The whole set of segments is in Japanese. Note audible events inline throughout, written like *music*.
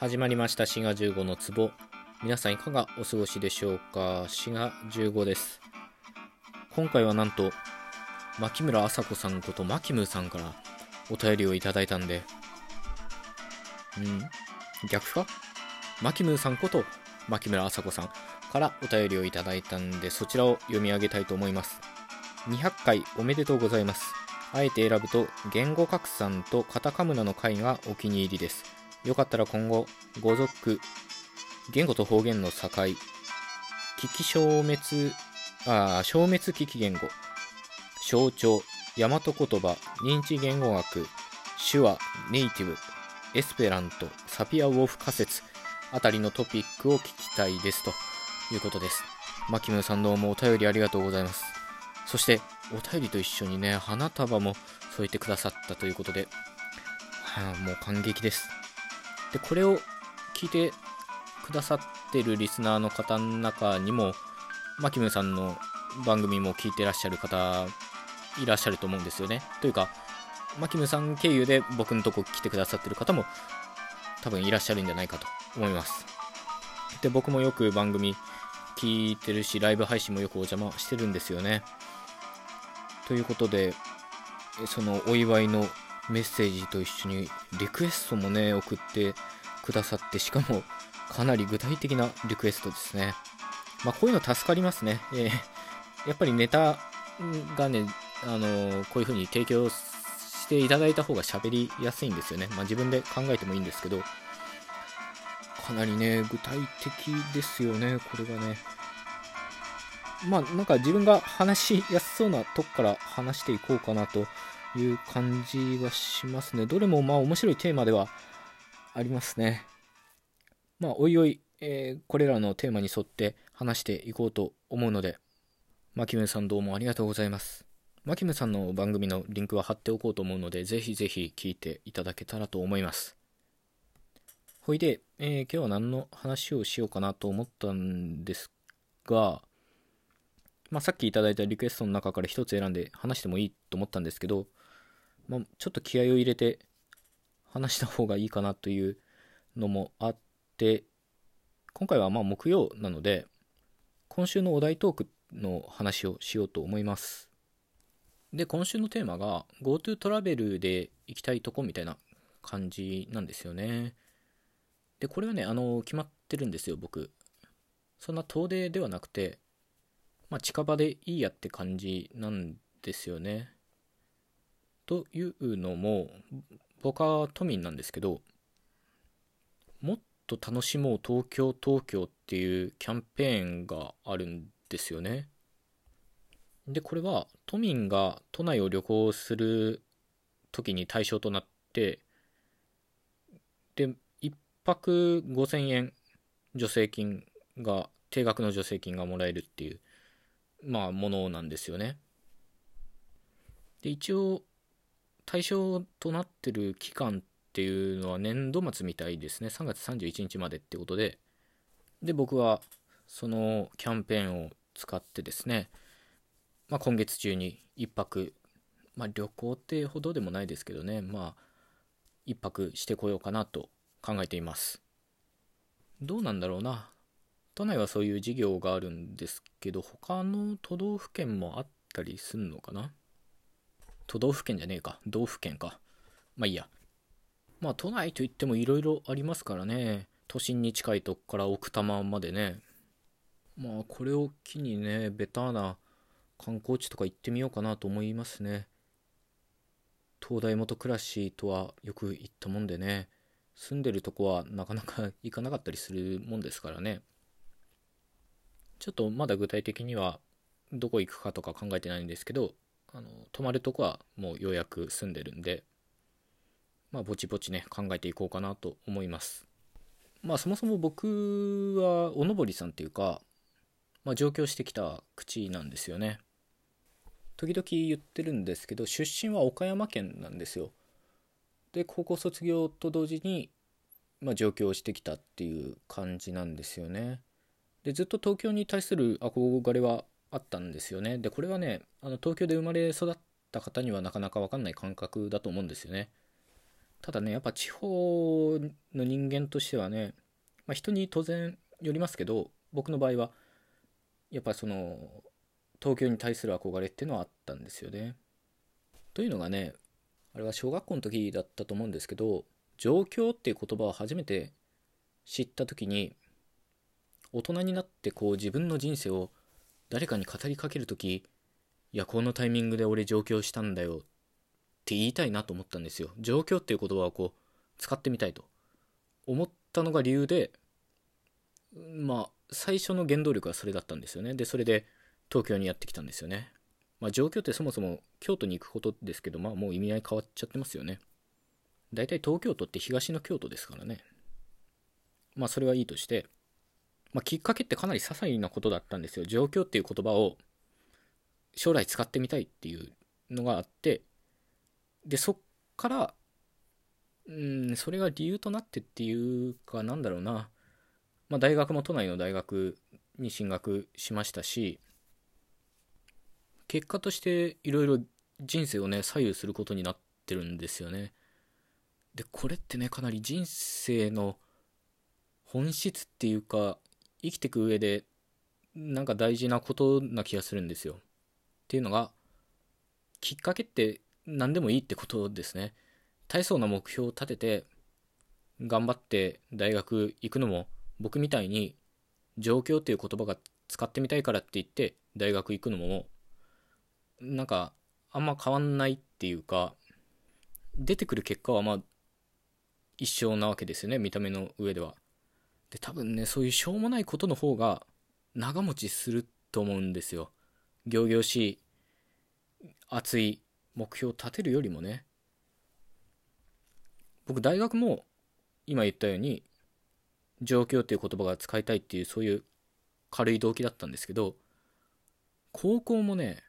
始まりました。滋賀15の壺。皆さんいかがお過ごしでしょうか？滋賀15です。今回はなんと牧村麻子さんことマキムさんからお便りをいただいたんで。うん。逆か？マキムさんこと牧村麻子さんからお便りをいただいたんでそちらを読み上げたいと思います。200回おめでとうございます。あえて選ぶと言語拡散とカタカムナの回がお気に入りです。よかったら今後、語族、言語と方言の境、危機消滅、あ消滅危機言語、象徴、大和言葉、認知言語学、手話、ネイティブ、エスペラント、サピアウォーフ仮説あたりのトピックを聞きたいですということです。マキムさんどうもお便りありがとうございます。そしてお便りと一緒にね、花束も添えてくださったということで、はあ、もう感激です。で、これを聞いてくださってるリスナーの方の中にも、マキムさんの番組も聞いてらっしゃる方いらっしゃると思うんですよね。というか、マキムさん経由で僕のとこ来てくださってる方も多分いらっしゃるんじゃないかと思います。で、僕もよく番組聞いてるし、ライブ配信もよくお邪魔してるんですよね。ということで、そのお祝いのメッセージと一緒にリクエストもね、送ってくださって、しかも *laughs* かなり具体的なリクエストですね。まあ、こういうの助かりますね。*laughs* えー、やっぱりネタがね、あのー、こういう風に提供していただいた方が喋りやすいんですよね。まあ、自分で考えてもいいんですけど、かなりね、具体的ですよね、これがね。まあ、なんか自分が話しやすそうなとこから話していこうかなという感じがしますね。どれもまあ面白いテーマではありますね。まあ、おいおい、えー、これらのテーマに沿って話していこうと思うので、マキムさんどうもありがとうございます。マキムさんの番組のリンクは貼っておこうと思うので、ぜひぜひ聞いていただけたらと思います。ほいで、えー、今日は何の話をしようかなと思ったんですが、まあ、さっきいただいたリクエストの中から一つ選んで話してもいいと思ったんですけど、まあ、ちょっと気合を入れて話した方がいいかなというのもあって、今回はまあ木曜なので、今週のお題トークの話をしようと思います。で、今週のテーマが GoTo トラベルで行きたいとこみたいな感じなんですよね。で、これはね、あの、決まってるんですよ、僕。そんな遠出ではなくて、まあ、近場でいいやって感じなんですよね。というのも僕は都民なんですけどもっと楽しもう東京東京っていうキャンペーンがあるんですよね。でこれは都民が都内を旅行する時に対象となってで1泊5000円助成金が定額の助成金がもらえるっていうまあものなんですよね。で一応対象となってる期間っていうのは年度末みたいですね。3月31日までってことで。で、僕はそのキャンペーンを使ってですね、まあ、今月中に1泊、まあ、旅行ってほどでもないですけどね、まあ、1泊してこようかなと考えています。どうなんだろうな。都内はそういう事業があるんですけど、他の都道府県もあったりすんのかな都道府県じゃねえか。道府県か。まあいいや。まあ都内といっても色々ありますからね。都心に近いとこから奥多摩までね。まあこれを機にね、ベターな観光地とか行ってみようかなと思いますね。東大元暮らしとはよく行ったもんでね。住んでるとこはなかなか行かなかったりするもんですからね。ちょっとまだ具体的にはどこ行くかとか考えてないんですけど、あの泊まるとこはもうようやく住んでるんでまあぼちぼちね考えていこうかなと思います。まあそもそも僕はおのぼりさんっていうか、まあ、上京してきた口なんですよね。時々言ってるんですけど出身は岡山県なんですよ。で高校卒業と同時に、まあ、上京してきたっていう感じなんですよね。でずっと東京に対する憧れはあったんですよね。で、これはね、あの東京で生まれ育った方にはなかなかわかんない感覚だと思うんですよね。ただねやっぱ地方の人間としてはね、まあ、人に当然よりますけど僕の場合はやっぱその東京に対する憧れっていうのはあったんですよね。というのがねあれは小学校の時だったと思うんですけど状況っていう言葉を初めて知った時に大人になってこう自分の人生を誰かに語りかける時いやこのタイミングで俺上京したんだよって言いたいなと思ったんですよ。状況っていう言葉をこう使ってみたいと。思ったのが理由でまあ最初の原動力はそれだったんですよね。でそれで東京にやってきたんですよね。まあ状況ってそもそも京都に行くことですけどまあもう意味合い変わっちゃってますよね。大体東京都って東の京都ですからね。まあそれはいいとして、まあ、きっかけってかなり些細なことだったんですよ。状況っていう言葉を将来使ってみたいっていうのがあってでそっからうんそれが理由となってっていうかなんだろうな、まあ、大学も都内の大学に進学しましたし結果としていろいろ人生をね左右することになってるんですよね。でこれってねかなり人生の本質っていうか生きていく上でなんか大事なことな気がするんですよ。っていうのがきっかけって何でもいいってことですね。大層な目標を立てて頑張って大学行くのも僕みたいに状況っていう言葉が使ってみたいからって言って大学行くのもなんかあんま変わんないっていうか出てくる結果はまあ一緒なわけですよね見た目の上では。で多分ねそういうしょうもないことの方が長持ちすると思うんですよ。仰々しい熱い目標を立てるよりもね。僕大学も今言ったように状況っていう言葉が使いたいっていうそういう軽い動機だったんですけど高校もね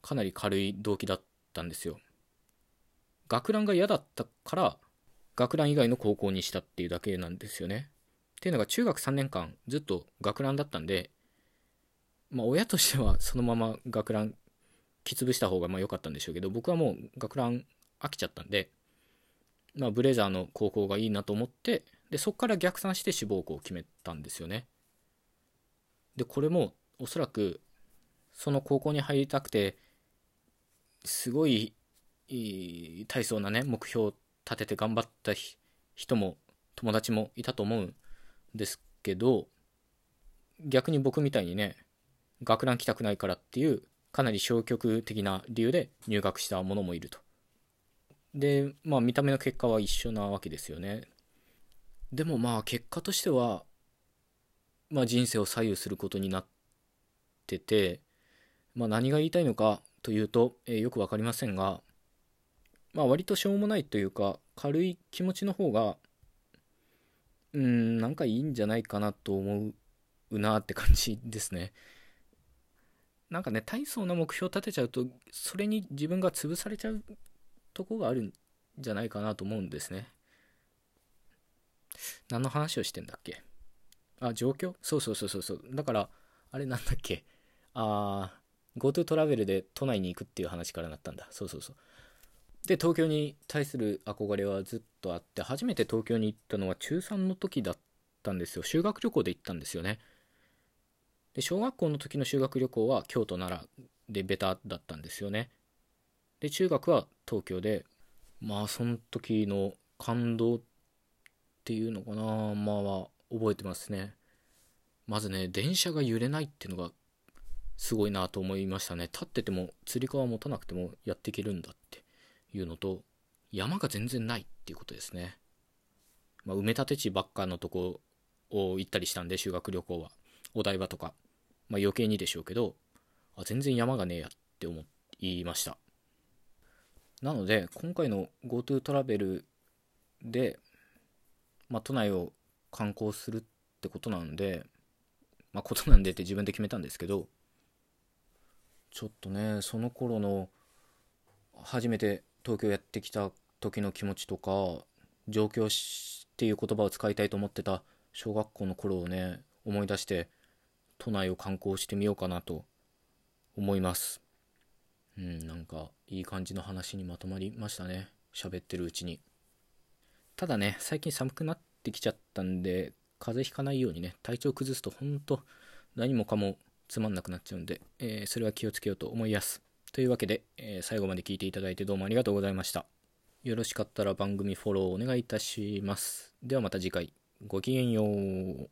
かなり軽い動機だったんですよ。学ランが嫌だったから学ラン以外の高校にしたっていうだけなんですよね。っていうのが中学3年間ずっと学ランだったんでまあ、親としてはそのまま学ランき潰した方がまあ良かったんでしょうけど僕はもう学ラン飽きちゃったんで、まあ、ブレザーの高校がいいなと思ってでそこから逆算して志望校を決めたんですよね。でこれもおそらくその高校に入りたくてすごい大層なね目標を立てて頑張った人も友達もいたと思うですけど逆に僕みたいにね学ラン来たくないからっていうかなり消極的な理由で入学した者もいると。で、まあ見た目の結果は一緒なわけですよね。でもまあ結果としては、まあ人生を左右することになってて、まあ何が言いたいのかというと、えー、よくわかりませんが、まあ割としょうもないというか軽い気持ちの方が、うん、なんかいいんじゃないかなと思うなって感じですね。なんかね大層な目標を立てちゃうとそれに自分が潰されちゃうとこがあるんじゃないかなと思うんですね。何の話をしてんだっけ？あ状況？そうそうそうそうそう。だからあれなんだっけ？あー GoTo トラベルで都内に行くっていう話からなったんだ。そうそうそう。で東京に対する憧れはずっとあって初めて東京に行ったのは中3の時だったんですよ。修学旅行で行ったんですよね。で小学校の時の修学旅行は京都奈良でベタだったんですよね。で中学は東京でまあその時の感動っていうのかな。まあ覚えてますね。まずね電車が揺れないっていうのがすごいなと思いましたね。立っててもつり革持たなくてもやっていけるんだって。いうのと山が全然ないっていうことですね、まあ、埋め立て地ばっかのとこを行ったりしたんで修学旅行は。お台場とか、まあ、余計にでしょうけどあ全然山がねえやって思いました。なので今回の GoTo トラベルで、まあ、都内を観光するってことなんでまあことなんでって自分で決めたんですけどちょっとねその頃の初めて東京やってきた時の気持ちとか上京っていう言葉を使いたいと思ってた小学校の頃をね思い出して都内を観光してみようかなと思います。うんなんかいい感じの話にまとまりましたね。喋ってるうちに。ただね、最近寒くなってきちゃったんで、風邪ひかないようにね、体調崩すとほんと何もかもつまんなくなっちゃうんで、えー、それは気をつけようと思います。というわけで、えー、最後まで聞いていただいてどうもありがとうございました。よろしかったら番組フォローお願いいたします。ではまた次回、ごきげんよう。